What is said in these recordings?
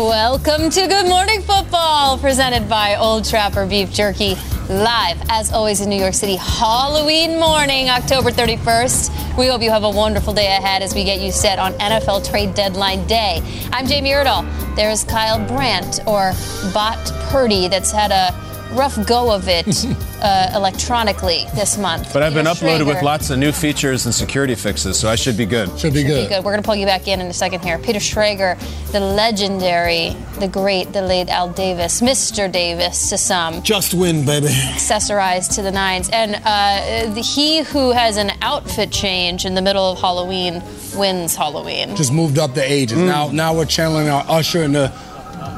Welcome to Good Morning Football, presented by Old Trapper Beef Jerky. Live, as always, in New York City, Halloween morning, October 31st. We hope you have a wonderful day ahead as we get you set on NFL trade deadline day. I'm Jamie Erdahl. There's Kyle Brandt, or Bot Purdy, that's had a rough go of it uh, electronically this month. But I've been Peter uploaded with lots of new features and security fixes, so I should be good. Should be Be good. good. We're going to pull you back in in a second here. Peter Schrager, the legendary, the great, the late Al Davis, Mr. Davis to some, Just win, baby. accessorized to the nines. And uh, the, he who has an outfit change in the middle of Halloween wins Halloween. Just moved up the ages. Mm. Now, now we're channeling our Usher in the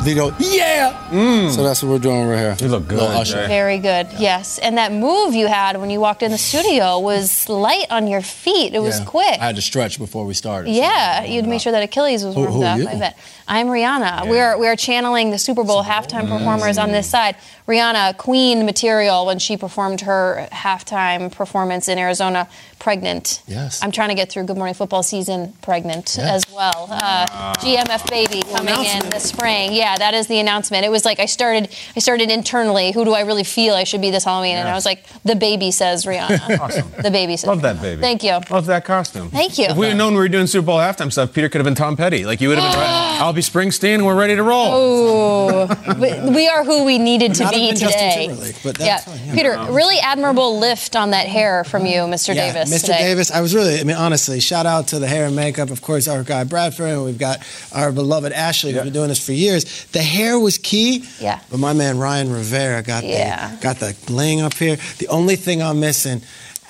video. Yeah. So that's what we're doing right here. Mm. You look good, Usher. Very good, yes. And that move you had when you walked in the studio was light on your feet. It was Yeah. quick. I had to stretch before we started. Yeah, you'd make sure that Achilles was Who- warmed who are up. you? I bet. I'm Rihanna. We are we are channeling the Super Bowl halftime performers on this side. Rihanna, Queen material when she performed her halftime performance in Arizona, pregnant. Yes. I'm trying to get through Good Morning Football season pregnant Yeah. as well. Uh, GMF baby coming in the spring. Yeah, that is the announcement. It was like I started I started internally. Who do I really feel I should be this Halloween? And I was like, the baby says Rihanna. Awesome. The baby says. Love that baby. Thank you. Love that costume. Thank you. If we had known we were doing Super Bowl halftime stuff, Peter could have been Tom Petty. Like you would have been. right. I'll be Springsteen. and We're ready to roll. Oh, we, we are who we needed to Not be today. Timberlake, but yeah, that's fine, yeah. Peter, um, really admirable lift on that hair from you, Mr. Yeah, Davis. Mr. Today. Davis, I was really, I mean, honestly, shout out to the hair and makeup, of course, our guy Bradford, and we've got our beloved Ashley, who's been doing this for years. The hair was key, Yeah. but my man Ryan Rivera got Yeah. the got the bling up here. The only thing I'm missing.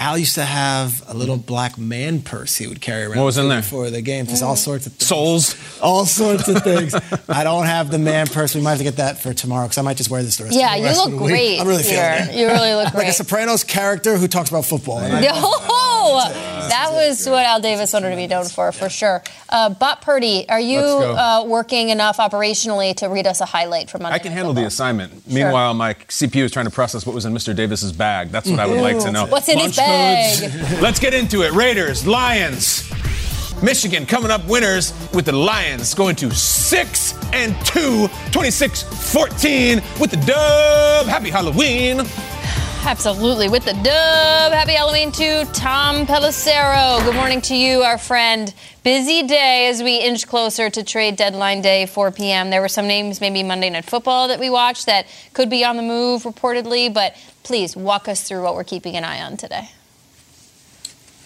Al used to have a little black man purse he would carry around What was in there? before the game. Just all mm. sorts of things. Souls. all sorts of things. I don't have the man purse. We might have to get that for tomorrow because I might just wear this the rest, Yeah, the you rest look of the week. great. I'm really feeling it. You really look Like a. Sopranos character who talks about football. And I- Oh, that was what Al Davis wanted to be known for, for sure. Uh, Bot Purdy, are you uh, working enough operationally to read us a highlight from Monday I can handle the assignment. Meanwhile, my CPU is trying to process what was in Mr. Davis's bag. That's what I would like to know. What's in his bag? Let's get into it. Raiders, Lions. Michigan coming up winners with the Lions going to 6 and 2, 26-14 with the dub. Happy Halloween. Absolutely. With the dub. Happy Halloween to Tom Pelissero. Good morning to you, our friend. Busy day as we inch closer to trade deadline day, 4 p.m. There were some names, maybe Monday Night Football, that we watched that could be on the move reportedly, but please walk us through what we're keeping an eye on today.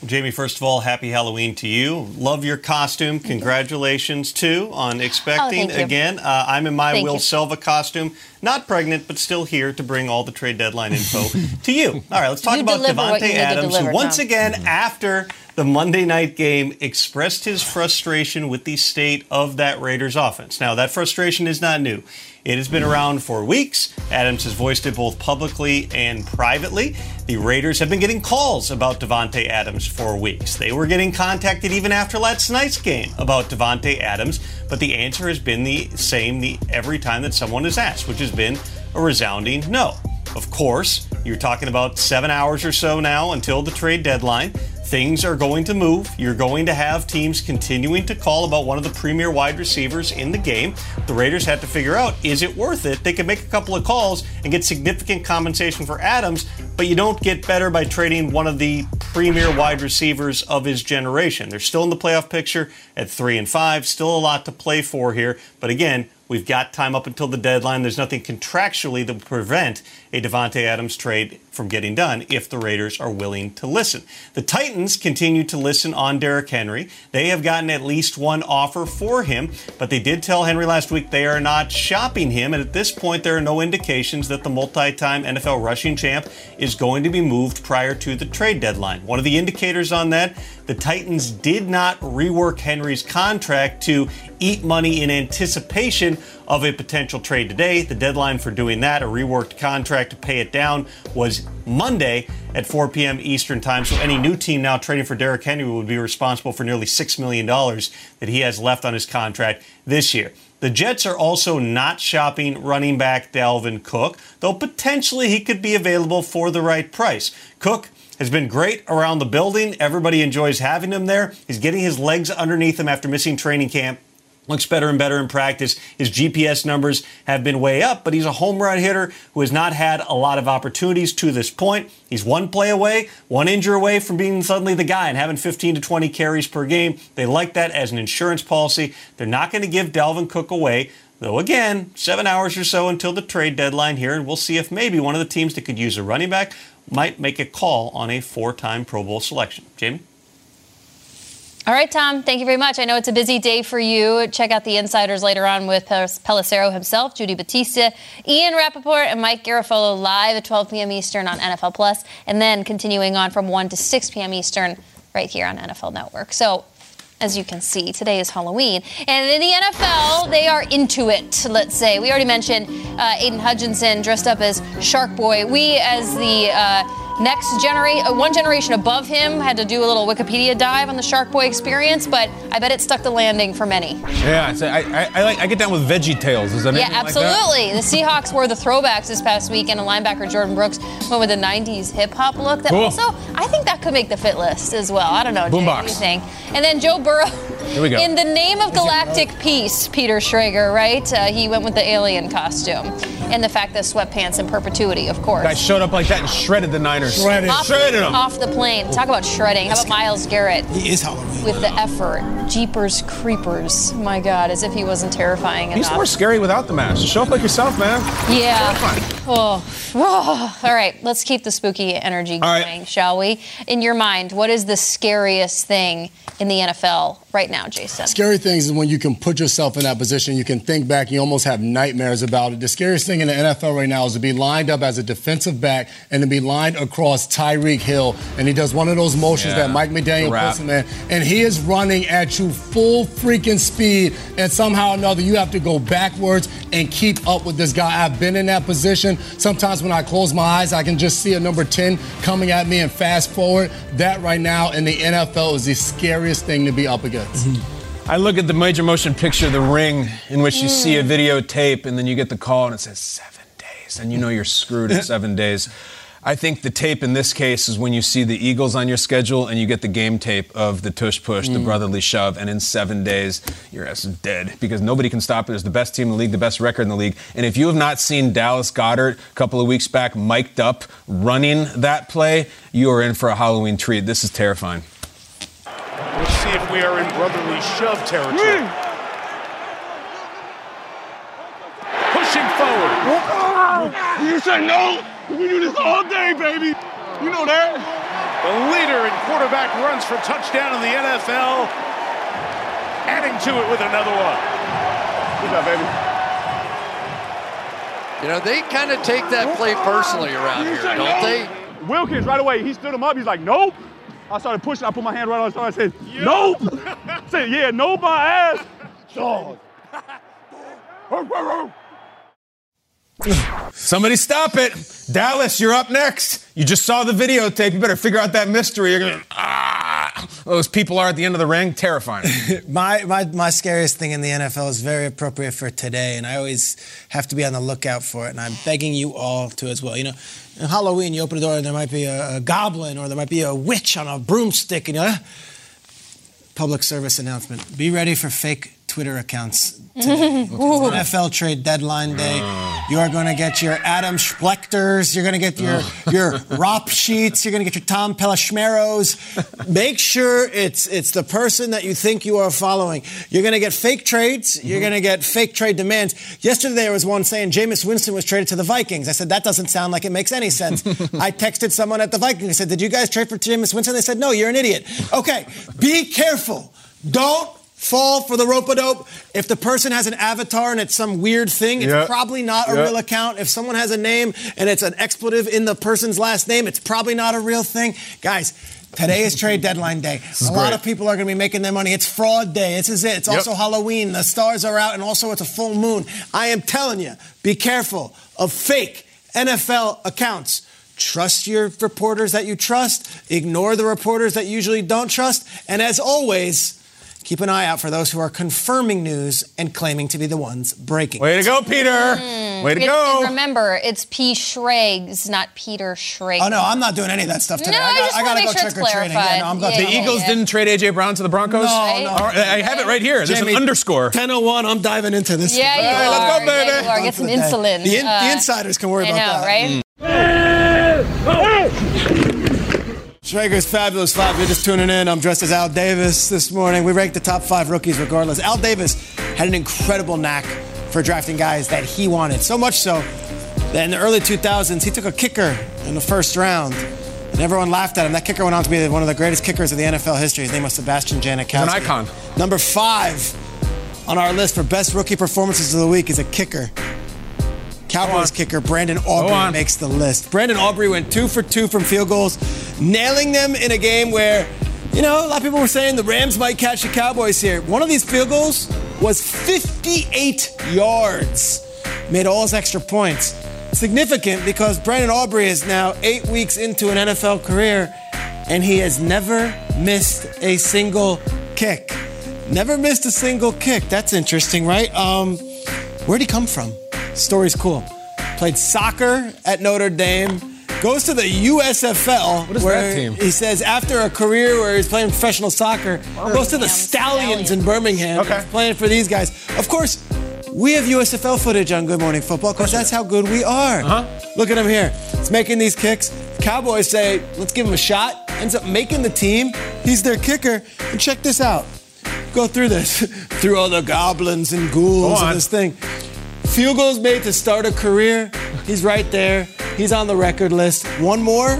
Jamie, first of all, happy Halloween to you. Love your costume. Congratulations, too, on expecting Oh, again. Uh, I'm in my Thank Will you. Selva costume. Not pregnant, but still here to bring all the trade deadline info to you. All right, let's talk You about deliver what you Davante Adams, who once Tom. again, after the Monday night game, expressed his frustration with the state of that Raiders offense. Now, that frustration is not new. It has been around for weeks. Adams has voiced it both publicly and privately. The Raiders have been getting calls about Davante Adams for weeks. They were getting contacted even after last night's game about Davante Adams, but the answer has been the same the, every time that someone has asked, which has been a resounding no. Of course, you're talking about seven hours or so now until the trade deadline. Things are going to move. You're going to have teams continuing to call about one of the premier wide receivers in the game. The Raiders have to figure out is it worth it? They can make a couple of calls and get significant compensation for Adams, but you don't get better by trading one of the premier wide receivers of his generation. They're still in the playoff picture at three and five, still a lot to play for here. But again, We've got time up until the deadline. There's nothing contractually that will prevent a Davante Adams trade from getting done if the Raiders are willing to listen. The Titans continue to listen on Derrick Henry. They have gotten at least one offer for him, but they did tell Henry last week they are not shopping him. And at this point, there are no indications that the multi time NFL rushing champ is going to be moved prior to the trade deadline. One of the indicators on that, the Titans did not rework Henry's contract to eat money in anticipation of a potential trade today. The deadline for doing that, a reworked contract to pay it down, was Monday at 4 p.m. Eastern Time. So any new team now trading for Derrick Henry would be responsible for nearly $6 million that he has left on his contract this year. The Jets are also not shopping running back Dalvin Cook, though potentially he could be available for the right price. Cook has been great around the building. Everybody enjoys having him there. He's getting his legs underneath him after missing training camp. Looks better and better in practice. His GPS numbers have been way up, but he's a home run hitter who has not had a lot of opportunities to this point. He's one play away, one injury away from being suddenly the guy and having 15 to 20 carries per game. They like that as an insurance policy. They're not going to give Dalvin Cook away. Though again, seven hours or so until the trade deadline here, and we'll see if maybe one of the teams that could use a running back might make a call on a four-time Pro Bowl selection. Jamie? All right, Tom, thank you very much. I know it's a busy day for you. Check out the insiders later on with uh, Pelissero himself, Judy Batista, Ian Rapoport, and Mike Garofalo live at 12 p.m. Eastern on NFL Plus, and then continuing on from 1 to 6 p.m. Eastern right here on NFL Network. So, as you can see, today is Halloween. And in the NFL, they are into it, let's say. We already mentioned uh, Aidan Hutchinson dressed up as Shark Boy. We, as the uh, next generation, uh, one generation above him, had to do a little Wikipedia dive on the Shark Boy experience, but I bet it stuck the landing for many. Yeah, I, I, I like I get down with Veggie Tales. Is that Yeah, anything like that? absolutely. the Seahawks wore the throwbacks this past week, and a linebacker Jordyn Brooks went with a '90s hip hop look. That Cool. also, I think that could make the fit list as well. I don't know. Jay, what do you Boombox. think? And then Joe Burrow. Here we go. In the name of galactic peace, Peter Schrager, right? Uh, he went with the alien costume, and the fact that sweatpants in perpetuity, of course. Guy showed up like that and shredded the Niners. Shredded. off, Shredded them. off the plane. Talk about shredding. How about Myles Garrett? He is Halloween. With the effort, Jeepers Creepers. My God, as if he wasn't terrifying He's enough. more scary without the mask. Just show up like yourself, man. Yeah. Oh. oh. All right, let's keep the spooky energy All right. going, shall we? In your mind, what is the scariest thing in the NFL right now, Jason? Scary things is when you can put yourself in that position. You can think back. You almost have nightmares about it. The scariest thing in the NFL right now is to be lined up as a defensive back and to be lined across Tyreek Hill, and he does one of those motions Yeah, that Mike McDaniel puts him in, and he is running at you full freaking speed, and somehow or another you have to go backwards and keep up with this guy. I've been in that position. Sometimes when I close my eyes, I can just see a number 10 coming at me and fast forward. That right now in the NFL is the scariest thing to be up against. Mm-hmm. I look at the major motion picture, The Ring, in which you see a mm. videotape and then you get the call and it says seven days, and you know you're screwed in seven days. I think the tape in this case is when you see the Eagles on your schedule and you get the game tape of the tush push, the mm. brotherly shove, and in seven days, your ass is dead because nobody can stop it. It's the best team in the league, the best record in the league. And if you have not seen Dallas Goedert a couple of weeks back mic'd up running that play, you are in for a Halloween treat. This is terrifying. Let's see if we are in brotherly shove territory. Mm. Pushing forward. You said no. We do this all day, baby. You know that. the leader in quarterback runs for touchdown in the NFL, adding to it with another one. Good job, baby. You know, they kind of take that play personally around here, don't they? Wilkins right away, he stood him up. He's like, nope. I started pushing. I put my hand right on his stomach. I said, nope. I said, yeah, nope, my ass. Dog. Somebody stop it. Dallas, you're up next. You just saw the videotape. You better figure out that mystery. You're going to, ah. Those people are at the end of the ring. Terrifying. my, my, my scariest thing in the NFL is very appropriate for today, and I always have to be on the lookout for it, and I'm begging you all to as well. You know, in Halloween, you open the door and there might be a, a goblin or there might be a witch on a broomstick, and you know, eh. public service announcement. Be ready for fake Twitter accounts today. NFL trade deadline day. Ah. You are going to get your Adam Schlechters. You're going to get your ah. your Rop sheets. You're going to get your Tom Pelishmeros. Make sure it's it's the person that you think you are following. You're going to get fake trades. You're mm-hmm. going to get fake trade demands. Yesterday there was one saying Jameis Winston was traded to the Vikings. I said that doesn't sound like it makes any sense. I texted someone at the Vikings. I said, "Did you guys trade for Jameis Winston?" They said, "No, you're an idiot." Okay, be careful. Don't fall for the rope a dope. If the person has an avatar and it's some weird thing, it's Yep. probably not a Yep. real account. If someone has a name and it's an expletive in the person's last name, it's probably not a real thing. Guys, today is trade deadline day. A lot great. of people are going to be making their money. It's fraud day. This is it. It's Yep. also Halloween. The stars are out and also it's a full moon. I am telling you, be careful of fake NFL accounts. Trust your reporters that you trust. Ignore the reporters that you usually don't trust. And as always, keep an eye out for those who are confirming news and claiming to be the ones breaking. Way to go, Peter. Way to It- go. and remember, it's P. Schrags, not Peter Schrager. Oh no, I'm not doing any of that stuff today. No, I, I just I wanna gotta make go sure trick it's or treating. Yeah, clarified. no, I'm. Yeah, the Eagles yeah. didn't trade AJ Brown to the Broncos. No, Right? no. All right, I have it right here. There's Jamie, an underscore. 10:01. I'm diving into this. Yeah, you Hey, are. let's go, baby. Yeah, you are. Get some insulin. The, in, Uh, the insiders can worry I about know, that. right? Schrager's Fabulous Five. You're just tuning in. I'm dressed as Al Davis this morning. We ranked the top five rookies regardless. Al Davis had an incredible knack for drafting guys that he wanted. So much so that in the early 2000s, he took a kicker in the first round. And everyone laughed at him. That kicker went on to be one of the greatest kickers of the NFL history. His name was Sebastian Janikowski. An icon. Number five on our list for best rookie performances of the week is a kicker. Cowboys kicker Brandon Aubrey makes the list. Brandon Aubrey went two for two from field goals, nailing them in a game where, you know, a lot of people were saying the Rams might catch the Cowboys here. One of these field goals was 58 yards, made all his extra points. Significant because Brandon Aubrey is now eight weeks into an NFL career and he has never missed a single kick. Never missed a single kick. That's interesting, right? Um, where'd he come from? Story's cool. Played soccer at Notre Dame. Goes to the USFL. What is where that team? He says after a career where he's playing professional soccer, goes to the Stallions in Birmingham. Okay. He's playing for these guys. Of course, we have USFL footage on Good Morning Football because that's how good we are. Uh-huh. Look at him here. He's making these kicks. Cowboys say, let's give him a shot. Ends up making the team. He's their kicker. And check this out. Go through this. through all the goblins and ghouls and this thing. Field goals made to start a career. He's right there. He's on the record list. One more.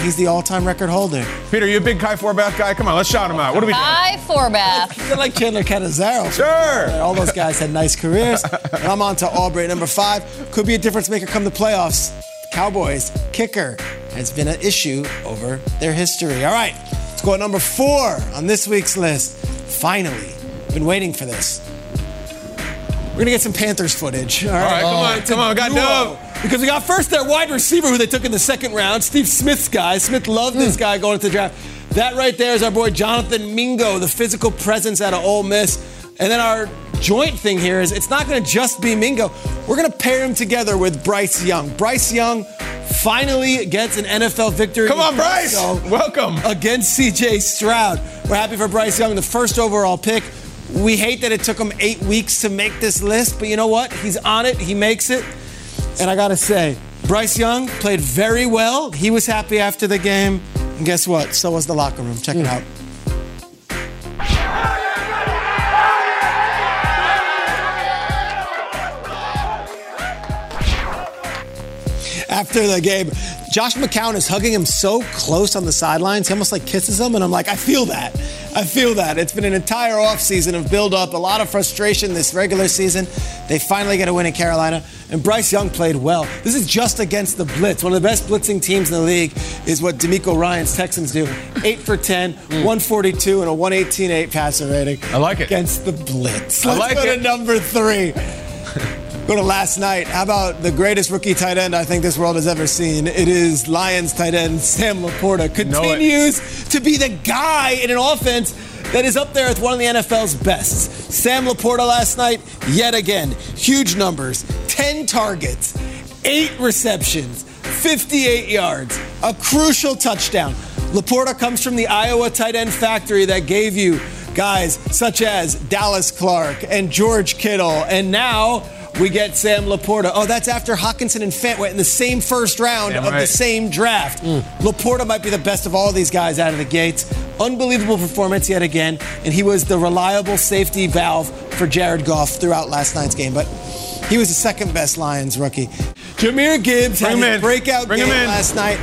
He's the all-time record holder. Peter, you a big Kai Forbath guy? Come on, let's shout him out. What do we doing? Hi, Forbath. He's like Chandler Catanzaro. Sure. All those guys had nice careers. And I'm on to Aubrey, number five. Could be a difference maker come the playoffs. Cowboys kicker has been an issue over their history. All right, let's go at number four on this week's list. Finally, been waiting for this. We're gonna get some Panthers footage. All right, All right, come on, oh, come on, got duo. dub. Because we got first their wide receiver who they took in the second round, Steve Smith's guy. Smith loved this hmm. guy going into the draft. That right there is our boy Jonathan Mingo, the physical presence out of Ole Miss. And then our joint thing here is it's not going to just be Mingo. We're going to pair him together with Bryce Young. Bryce Young finally gets an NFL victory. Come on, Bryce. Welcome. against CJ Stroud. We're happy for Bryce Young, the first overall pick. We hate that it took him eight weeks to make this list, but you know what? He's on it, he makes it. And I gotta say, Bryce Young played very well. He was happy after the game. And guess what? So was the locker room. Check it out. After the game, Josh McCown is hugging him so close on the sidelines, he almost like kisses him, and I'm like, I feel that. I feel that. It's been an entire offseason of build up, a lot of frustration this regular season. They finally get a win in Carolina, and Bryce Young played well. This is just against the Blitz. One of the best blitzing teams in the league is what DeMeco Ryans' Texans do. 8 for 10, hmm. 142, and a 118.8 passer rating. I like it. Against the Blitz. I Let's like go it. to number three. Go to last night. How about the greatest rookie tight end I think this world has ever seen? It is Lions tight end Sam LaPorta. Continues to be the guy in an offense that is up there with one of the NFL's best. Sam LaPorta last night, yet again, huge numbers 10 targets, 8 receptions, 58 yards, a crucial touchdown. LaPorta comes from the Iowa tight end factory that gave you guys such as Dallas Clark and George Kittle, and now we get Sam LaPorta. Oh, that's after Hockenson and Fant went in the same first round Damn of the same draft. Hmm. LaPorta might be the best of all these guys out of the gates. Unbelievable performance yet again, and he was the reliable safety valve for Jared Goff throughout last night's game. But he was the second best Lions rookie. Jahmyr Gibbs Bring had his in. breakout Bring game last night,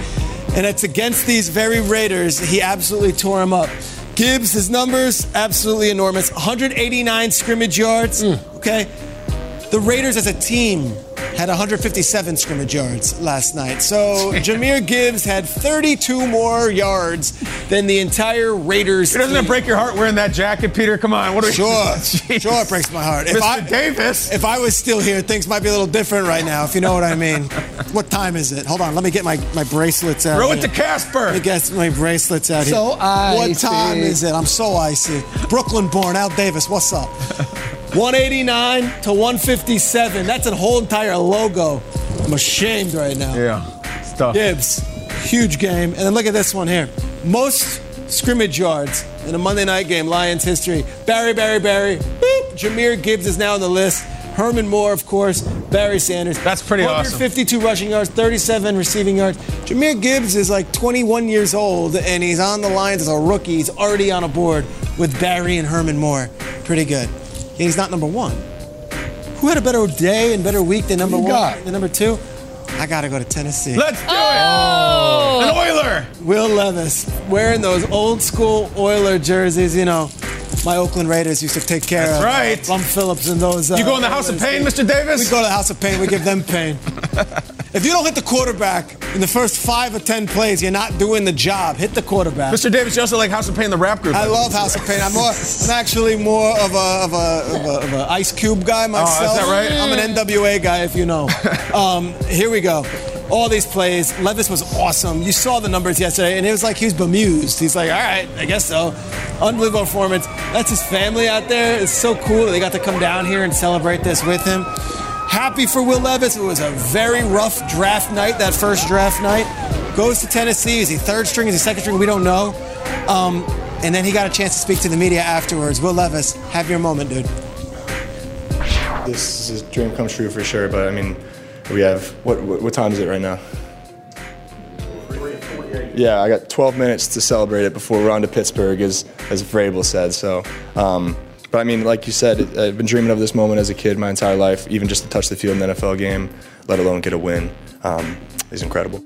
and it's against these very Raiders. He absolutely tore him up. Gibbs, his numbers absolutely enormous. 189 scrimmage yards. Hmm. Okay, the Raiders as a team had 157 scrimmage yards last night. So Jahmyr Gibbs had 32 more yards than the entire Raiders. It doesn't team. it break your heart wearing that jacket, Peter? Come on. What are we Sure, sure, it breaks my heart. Mr. Davis. If I was still here, things might be a little different right now, if you know what I mean. what time is it? Hold on, let me get my, my bracelets out. Throw it here. to Casper. Let me get my bracelets out So here. What icy. time is it? I'm so icy. Brooklyn born, Al Davis, what's up? 189 to 157. That's a whole entire logo. I'm ashamed right now. Yeah. Tough. Gibbs, huge game. And then look at this one here. Most scrimmage yards in a Monday night game, Lions history. Barry, Barry, Barry. Boop. Jahmyr Gibbs is now on the list. Herman Moore, of course. Barry Sanders. That's pretty awesome. 152 rushing yards, 37 receiving yards. Jahmyr Gibbs is like 21 years old, and he's on the Lions as a rookie. He's already on a board with Barry and Herman Moore. Pretty good. And he's not number one. Who had a better day and better week than number you one? got? Than number two? I got to go to Tennessee. Let's do Oh. it. An Oiler. Will Levis wearing those old school Oiler jerseys. You know, my Oakland Raiders used to take care That's of. right. Bum Phillips and those. Uh, You go in the House of Pain. Mr. Davis? We go to the House of Pain. We give them pain. if you don't hit the quarterback in the first five or ten plays, you're not doing the job. Hit the quarterback. Mr. Davis, you also like House of Pain, the rap group. I love House of Pain. I'm more. I'm actually more of a of a, of a, of a Ice Cube guy myself. Oh, is that right? I'm an NWA guy, if you know. Um, here we go. All these plays. Levis was awesome. You saw the numbers yesterday, and it was like he was bemused. He's like, all right, I guess so. Unbelievable performance. That's his family out there. It's so cool that they got to come down here and celebrate this with him. Happy for Will Levis. It was a very rough draft night, that first draft night. Goes to Tennessee. Is he third string? Is he second string? We don't know. Um, and then he got a chance to speak to the media afterwards. Will Levis, have your moment, dude. This is a dream come true for sure, but I mean, we have, what, what, what time is it right now? Yeah, I got 12 minutes to celebrate it before we're on to Pittsburgh, as, as Vrabel said. So, um, but I mean, like you said, I've been dreaming of this moment as a kid my entire life, even just to touch the field in an NFL game, let alone get a win, um, is incredible.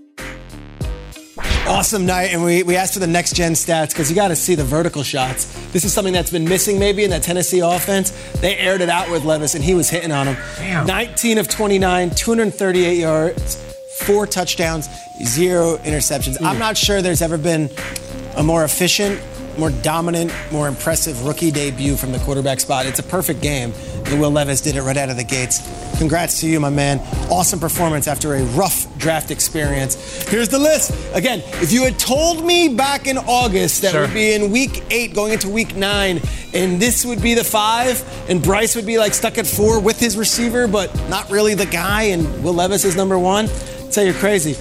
Awesome night, and we, we asked for the next gen stats because you got to see the vertical shots. This is something that's been missing maybe in that Tennessee offense. They aired it out with Levis, and he was hitting on him. 19 of 29, 238 yards, four touchdowns, zero interceptions. I'm not sure there's ever been a more efficient, more dominant, more impressive rookie debut from the quarterback spot. It's a perfect game. And Will Levis did it right out of the gates. Congrats to you, my man. Awesome performance after a rough draft experience. Here's the list. Again, if you had told me back in August that Sure. we'd be in week eight going into week nine, and this would be the five, and Bryce would be like stuck at four with his receiver, but not really the guy, and Will Levis is number one, I'd say you're crazy.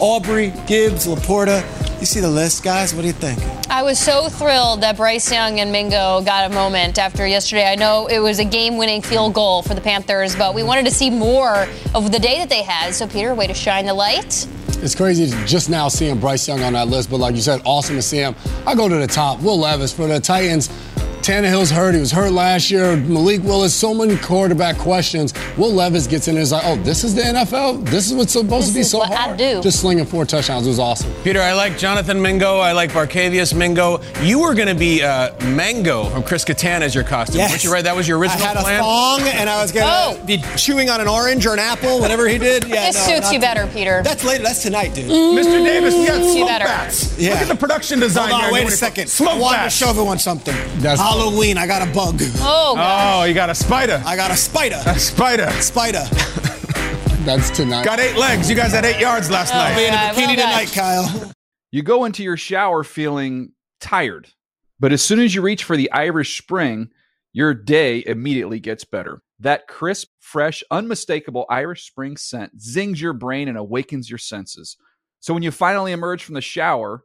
Aubrey, Gibbs, LaPorta. You see the list, guys? What do you think? I was so thrilled that Bryce Young and Mingo got a moment after yesterday. I know it was a game winning field goal for the Panthers, but we wanted to see more of the day that they had. So, Peter, way to shine the light. It's crazy just now seeing Bryce Young on that list, but like you said, awesome to see him. I go to the top. Will Levis for the Titans. Tannehill's hurt. He was hurt last year. Malik Willis, so many quarterback questions. Will Levis gets in there and is like, oh, this is the NFL? This is what's supposed This to be is so what I hard? do. Just slinging four touchdowns It was awesome. Peter, I like Jonathan Mingo. I like Barkevious Mingo. You were going to be uh, Mango from Chris Kattan as your costume. Yes. Weren't you right? That was your original I had plan? a thong and I was gonna Oh. be chewing on an orange or an apple, whatever he did. Yeah, This no, suits you better, Peter. That's later. That's tonight, dude. Mr. Davis, we got smoke bats. Yeah. Look at the production design Hold on, here. wait a second. Smoke I wanted bats. to show everyone something. That's- Halloween, I got a bug. Oh, God. Oh, you got a spider. I got a spider. A spider. Spider. That's tonight. Got eight legs. You guys had eight yards last Oh, night. Be in a bikini well done. tonight, Kyle. You go into your shower feeling tired, but as soon as you reach for the Irish Spring, your day immediately gets better. That crisp, fresh, unmistakable Irish Spring scent zings your brain and awakens your senses. So when you finally emerge from the shower,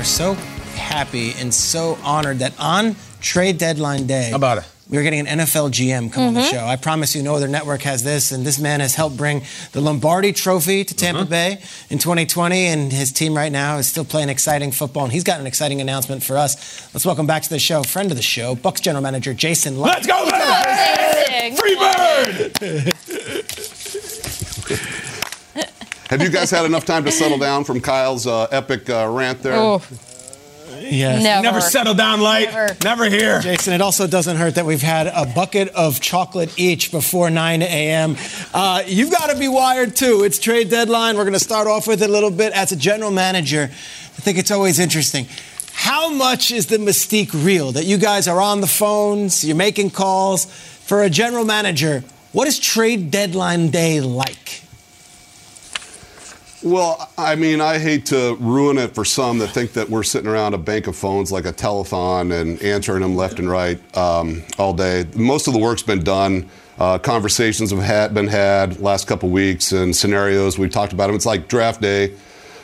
Are so happy and so honored that on trade deadline day, How about it? we're getting an NFL GM come on the Mm-hmm. show. I promise you, no other network has this, and this man has helped bring the Lombardi Trophy to Tampa Mm-hmm. Bay in 2020, and his team right now is still playing exciting football, and he's got an exciting announcement for us. Let's welcome back to the show, friend of the show, Bucs general manager Jason. Licht. Let's go, Bird! Free bird! Have you guys had enough time to settle down from Kyle's uh, epic uh, rant there? Oh, Yes. never. Never settle down, Licht. Never. Never here. Jason, it also doesn't hurt that we've had a bucket of chocolate each before 9 a.m. Uh, you've got to be wired too. It's trade deadline. We're going to start off with it a little bit. As a general manager, I think it's always interesting. How much is the mystique real that you guys are on the phones, you're making calls? For a general manager, what is trade deadline day like? Well, I mean, I hate to ruin it for some that think that we're sitting around a bank of phones like a telethon and answering them left and right um, all day. Most of the work's been done. Uh, conversations have had, been had last couple weeks and scenarios we've talked about them. It's like draft day,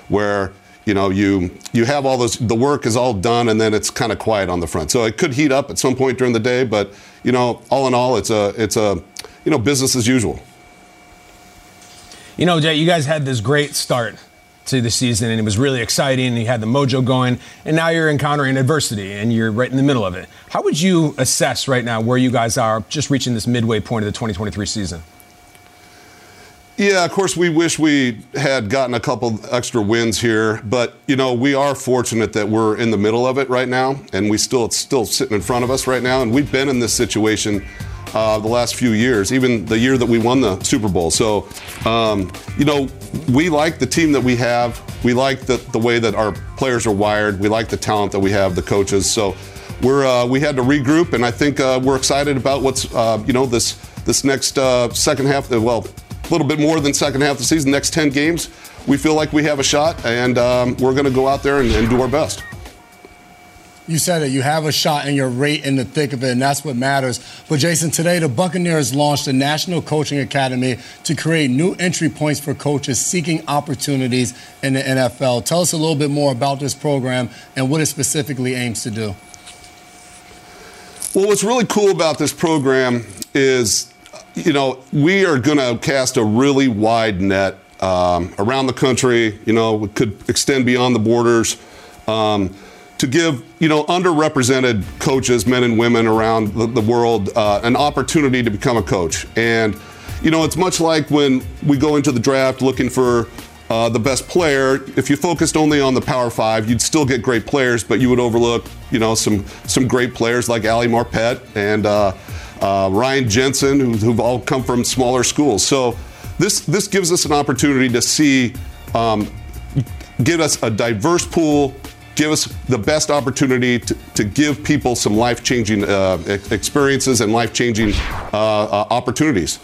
where you know you you have all those. The work is all done, and then it's kind of quiet on the front. So it could heat up at some point during the day, but you know, all in all, it's a it's a you know business as usual. You know, Jay, you guys had this great start to the season, and it was really exciting. You had the mojo going, and now you're encountering adversity, and you're right in the middle of it. How would you assess right now where you guys are, just reaching this midway point of the 2023 season? Yeah, of course, we wish we had gotten a couple extra wins here, but you know we are fortunate that we're in the middle of it right now, and we still it's still sitting in front of us right now, and we've been in this situation uh, the last few years, even the year that we won the Super Bowl. So, um, you know, we like the team that we have. We like the the way that our players are wired. We like the talent that we have, the coaches. So, we're uh, we had to regroup, and I think uh, we're excited about what's uh, you know this this next uh, second half. Well a little bit more than second half of the season, next 10 games, we feel like we have a shot, and um, we're going to go out there and, and do our best. You said it. You have a shot and you're right in the thick of it, and that's what matters. But Jason, today the Buccaneers launched a National Coaching Academy to create new entry points for coaches seeking opportunities in the NFL. Tell us a little bit more about this program and what it specifically aims to do. Well, what's really cool about this program is, you know, we are going to cast a really wide net um, around the country. You know, it could extend beyond the borders. Um, to give you know underrepresented coaches, men and women around the, the world, uh, an opportunity to become a coach. And you know, it's much like when we go into the draft looking for uh, the best player. If you focused only on the Power Five, you'd still get great players, but you would overlook you know some some great players like Ali Marpet and uh, uh, Ryan Jensen, who, who've all come from smaller schools. So this this gives us an opportunity to see. Um, get us a diverse pool give us the best opportunity to, to give people some life changing uh, experiences and life changing uh, uh, opportunities.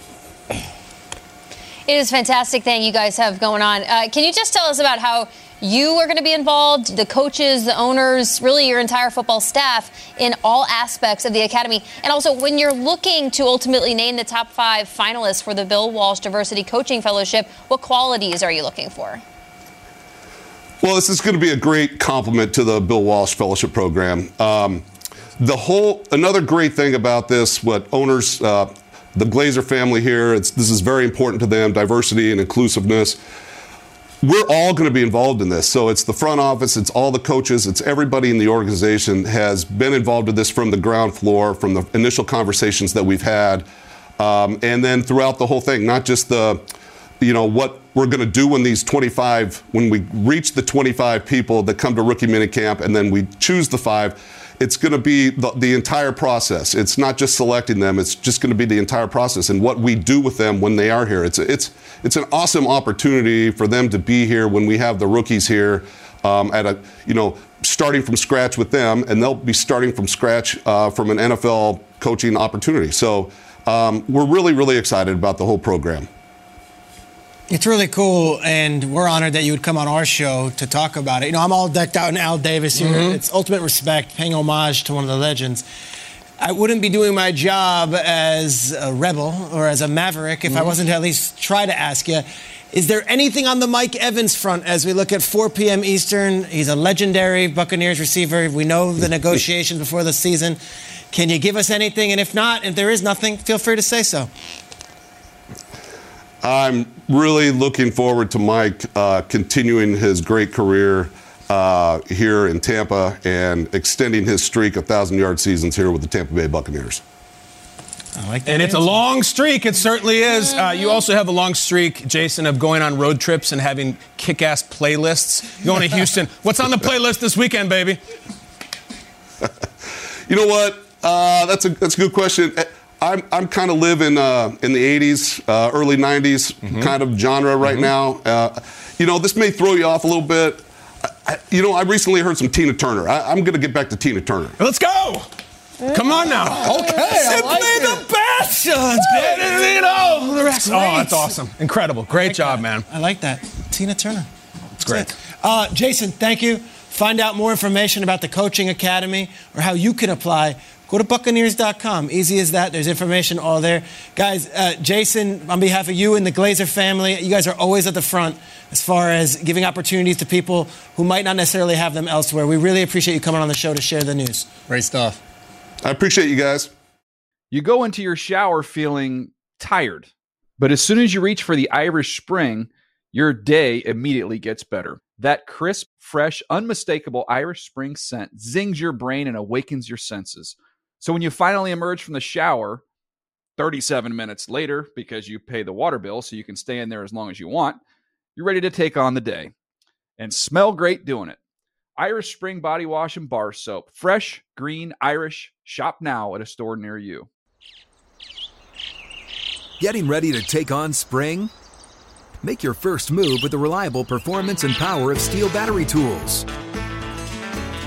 It is a fantastic thing you guys have going on. Uh, can you just tell us about how you are going to be involved, the coaches, the owners, really your entire football staff in all aspects of the academy? And also, when you're looking to ultimately name the top five finalists for the Bill Walsh Diversity Coaching Fellowship, what qualities are you looking for? Well, this is going to be a great compliment to the Bill Walsh Fellowship Program. Um, the whole another great thing about this, what owners, uh, the Glazer family here, this is very important to them, diversity and inclusiveness. We're all going to be involved in this. So it's the front office, it's all the coaches, it's everybody in the organization has been involved in this from the ground floor, from the initial conversations that we've had, um, and then throughout the whole thing, not just the you know what we're going to do when these 25 when we reach the 25 people that come to rookie minicamp and then we choose the five it's going to be the, the, entire process. It's not just selecting them it's just going to be the entire process and what we do with them when they are here. It's it's it's an awesome opportunity for them to be here when we have the rookies here um, at a you know starting from scratch with them and they'll be starting from scratch uh, from an nfl coaching opportunity. So um, we're really really excited about the whole program it's really cool, and we're honored that you would come on our show to talk about it. You know, I'm all decked out in Al Davis here. Mm-hmm. It's ultimate respect, paying homage to one of the legends. I wouldn't be doing my job as a rebel or as a maverick if mm-hmm. I wasn't to at least try to ask you. Is there anything on the Mike Evans front as we look at 4 p.m. Eastern? He's a legendary Buccaneers receiver. We know the negotiations before the season. Can you give us anything? And if not, if there is nothing, feel free to say so. I'm really looking forward to Mike uh, continuing his great career uh, here in Tampa and extending his streak of thousand yard seasons here with the Tampa Bay Buccaneers. I like that. and it's a long streak. It certainly is. Uh, you also have a long streak, Jason, of going on road trips and having kick-ass playlists. Going to Houston. What's on the playlist this weekend, baby? you know what? Uh, that's a that's a good question. I'm, I'm kind of living uh, in the 80s, uh, early 90s mm-hmm. kind of genre right mm-hmm. now. Uh, you know, this may throw you off a little bit. I, you know, I recently heard some Tina Turner. I, am going to get back to Tina Turner. Let's go. Come on now. Okay. Simply like the best. It's better than all the rest. Oh, that's awesome. Incredible. Great like job, that. man. I like that. Tina Turner. It's great. It. Uh, Jason, thank you. Find out more information about the Coaching Academy or how you can apply Go to Buccaneers.com. Easy as that. There's information all there. Guys, uh, Jason, on behalf of you and the Glazer family, you guys are always at the front as far as giving opportunities to people who might not necessarily have them elsewhere. We really appreciate you coming on the show to share the news. Great stuff. I appreciate you guys. You go into your shower feeling tired, but as soon as you reach for the Irish Spring, your day immediately gets better. That crisp, fresh, unmistakable Irish Spring scent zings your brain and awakens your senses. So when you finally emerge from the shower 37 minutes later, because you pay the water bill so you can stay in there as long as you want, you're ready to take on the day and smell great doing it. Irish Spring Body Wash and Bar Soap. Fresh, green, Irish. Shop now at a store near you. Getting ready to take on spring? Make your first move with the reliable performance and power of STIHL battery tools.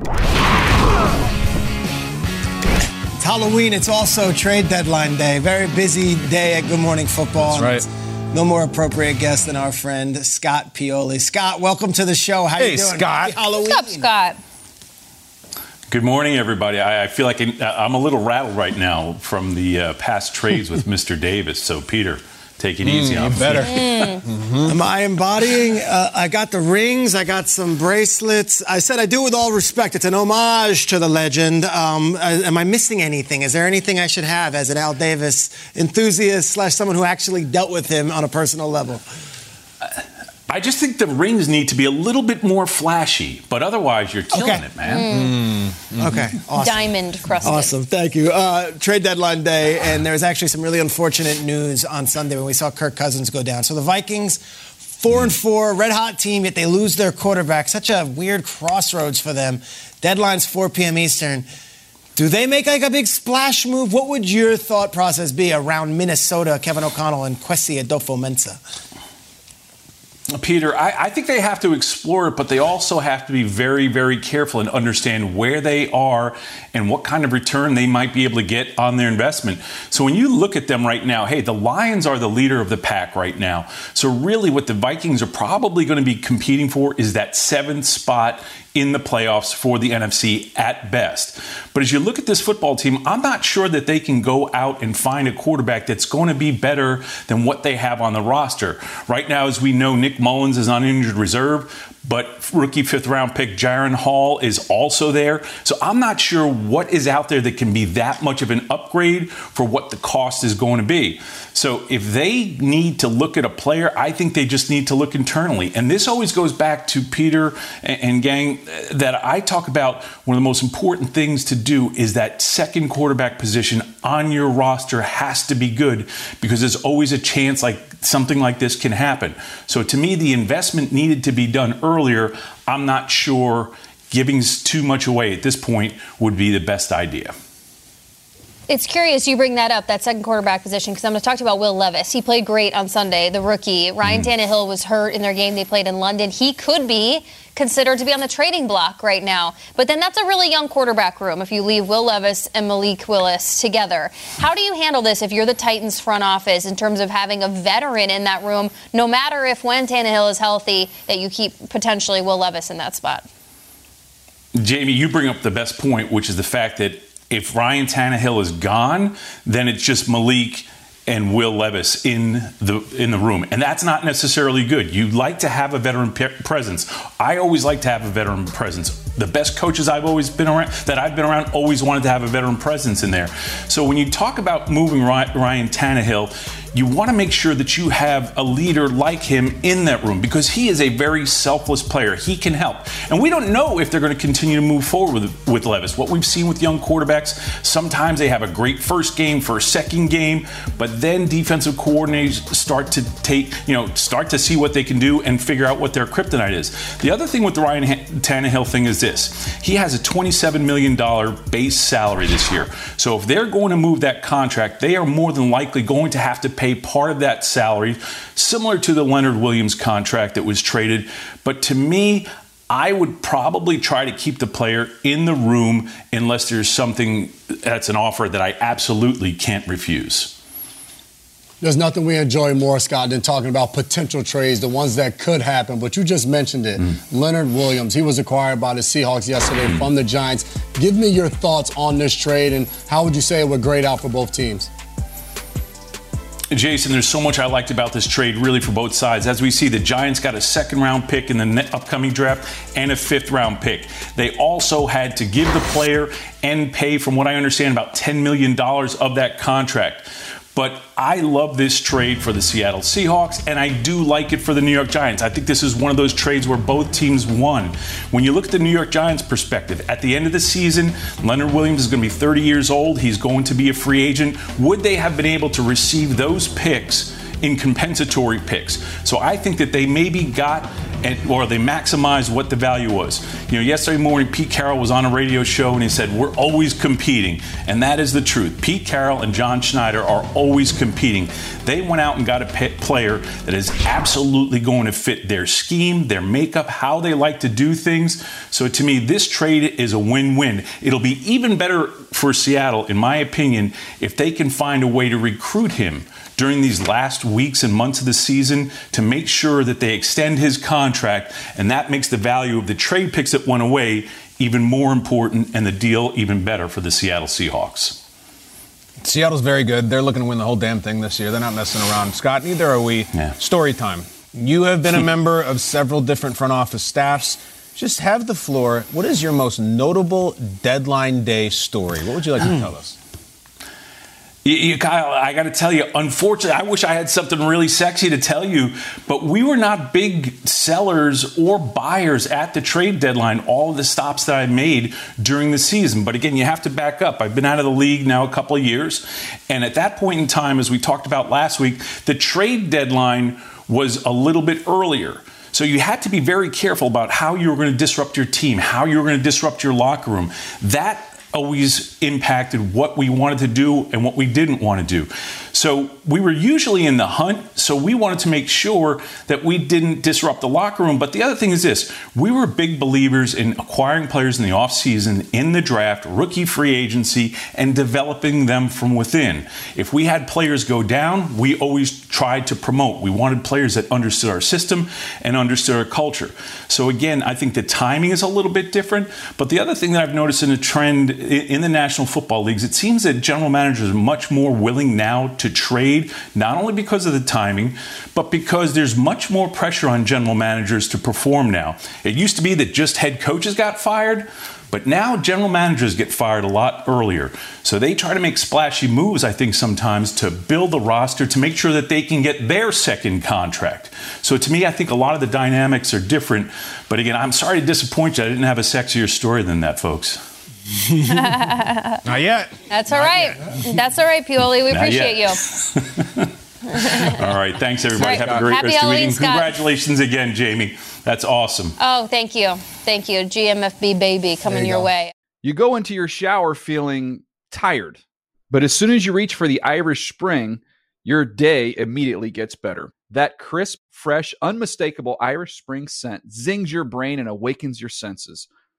It's Halloween. It's also trade deadline day. Very busy day at Good Morning Football. That's right. No more appropriate guest than our friend Scott Pioli. Scott, welcome to the show. How Hey, you doing? Scott. Happy Halloween. What's up, Scott? Good morning, everybody. I, I feel like I'm, I'm a little rattled right now from the uh, past trades with Mr. Davis. So, Peter, take it easy Mm, on you me. better. Am I embodying? Uh, I got the rings. I got some bracelets. I said I do with all respect. It's an homage to the legend. Um, uh, am I missing anything? Is there anything I should have as an Al Davis enthusiast slash someone who actually dealt with him on a personal level? I just think the rings need to be a little bit more flashy, but otherwise, you're killing Okay. it, man. Mm. Mm. Mm-hmm. Okay, awesome. Diamond crusted. Awesome, thank you. Uh, trade deadline day, and there was actually some really unfortunate news on Sunday when we saw Kirk Cousins go down. So the Vikings, four and four, red hot team, yet they lose their quarterback. Such a weird crossroads for them. Deadline's 4 p.m. Eastern. Do they make like a big splash move? What would your thought process be around Minnesota, Kevin O'Connell, and Kwesi Adofo-Mensah? Peter, I, I think they have to explore it, but they also have to be very, very careful and understand where they are and what kind of return they might be able to get on their investment. So when you look at them right now, hey, the Lions are the leader of the pack right now. So really, what the Vikings are probably going to be competing for is that seventh spot in the playoffs for the NFC at best. But as you look at this football team, I'm not sure that they can go out and find a quarterback that's going to be better than what they have on the roster. Right now, as we know, Nick Mullens is on injured reserve, but rookie fifth round pick Jaren Hall is also there. So I'm not sure what is out there that can be that much of an upgrade for what the cost is going to be. So if they need to look at a player, I think they just need to look internally. And this always goes back to Peter and, gang uh, that I talk about one of the most important things to do is that second quarterback position on your roster has to be good because there's always a chance like something like this can happen. So to me, the investment needed to be done earlier. I'm not sure giving too much away at this point would be the best idea. It's curious you bring that up, that second quarterback position, because I'm going to talk to you about Will Levis. He played great on Sunday, the rookie. Ryan mm. Tannehill was hurt in their game they played in London. He could be considered to be on the trading block right now. But then that's a really young quarterback room if you leave Will Levis and Malik Willis together. How do you handle this if you're the Titans front office in terms of having a veteran in that room, no matter if when Tannehill is healthy, that you keep potentially Will Levis in that spot? Jamie, you bring up the best point, which is the fact that if Ryan Tannehill is gone, then it's just Malik and Will Levis in the in the room, and that's not necessarily good. You like to have a veteran pe- presence. I always like to have a veteran presence. The best coaches I've always been around, that I've been around, always wanted to have a veteran presence in there. So when you talk about moving Ryan Tannehill, you want to make sure that you have a leader like him in that room because he is a very selfless player. He can help. And we don't know if they're going to continue to move forward with, with Levis. What we've seen with young quarterbacks, sometimes they have a great first game, first second game, but then defensive coordinators start to take, you know, start to see what they can do and figure out what their kryptonite is. The other thing with the Ryan Tannehill thing is this he has a $27 million base salary this year. So if they're going to move that contract, they are more than likely going to have to pay part of that salary, similar to the Leonard Williams contract that was traded. But to me, I would probably try to keep the player in the room unless there's something that's an offer that I absolutely can't refuse. There's nothing we enjoy more, Scott, than talking about potential trades, the ones that could happen. But you just mentioned it. Mm. Leonard Williams, he was acquired by the Seahawks yesterday mm. from the Giants. Give me your thoughts on this trade and how would you say it would grade out for both teams? Jason, there's so much I liked about this trade, really, for both sides. As we see, the Giants got a second round pick in the upcoming draft and a fifth round pick. They also had to give the player and pay, from what I understand, about $10 million of that contract. But I love this trade for the Seattle Seahawks, and I do like it for the New York Giants. I think this is one of those trades where both teams won. When you look at the New York Giants perspective, at the end of the season, Leonard Williams is going to be 30 years old. He's going to be a free agent. Would they have been able to receive those picks? in compensatory picks. So I think that they maybe got and, or they maximized what the value was. You know, yesterday morning, Pete Carroll was on a radio show and he said, We're always competing. And that is the truth. Pete Carroll and John Schneider are always competing. They went out and got a player that is absolutely going to fit their scheme, their makeup, how they like to do things. So to me, this trade is a win win. It'll be even better for Seattle, in my opinion, if they can find a way to recruit him during these last weeks and months of the season to make sure that they extend his contract, and that makes the value of the trade picks that went away even more important and the deal even better for the Seattle Seahawks. Seattle's very good. They're looking to win the whole damn thing this year. They're not messing around. Scott, neither are we. Yeah. Story time. You have been a member of several different front office staffs. Just have the floor. What is your most notable deadline day story? What would you like to tell us? You, you, Kyle, I got to tell you, unfortunately, I wish I had something really sexy to tell you, but we were not big sellers or buyers at the trade deadline. All the stops that I made during the season. But again, you have to back up. I've been out of the league now a couple of years. And at that point in time, as we talked about last week, the trade deadline was a little bit earlier. So you had to be very careful about how you were going to disrupt your team, how you were going to disrupt your locker room. That always impacted what we wanted to do and what we didn't want to do. So we were usually in the hunt, so we wanted to make sure that we didn't disrupt the locker room. But the other thing is this we were big believers in acquiring players in the offseason, in the draft, rookie free agency, and developing them from within. If we had players go down, we always tried to promote. We wanted players that understood our system and understood our culture. So again, I think the timing is a little bit different. But the other thing that I've noticed in a trend in the National Football Leagues, it seems that general managers are much more willing now to trade, not only because of the timing, but because there's much more pressure on general managers to perform now. It used to be that just head coaches got fired. But now general managers get fired a lot earlier. So they try to make splashy moves, I think, sometimes to build the roster to make sure that they can get their second contract. So to me, I think a lot of the dynamics are different. But again, I'm sorry to disappoint you. I didn't have a sexier story than that, folks. Not yet. That's all right. That's all right, Pioli. We Not appreciate yet. you. All right. Thanks, everybody. All right. Have a great Happy rest of the Halloween, week. Scott. congratulations again, Jamie. That's awesome. Oh, thank you. Thank you. GMFB baby coming you your go. way. You go into your shower feeling tired, but as soon as you reach for the Irish Spring, your day immediately gets better. That crisp, fresh, unmistakable Irish Spring scent zings your brain and awakens your senses.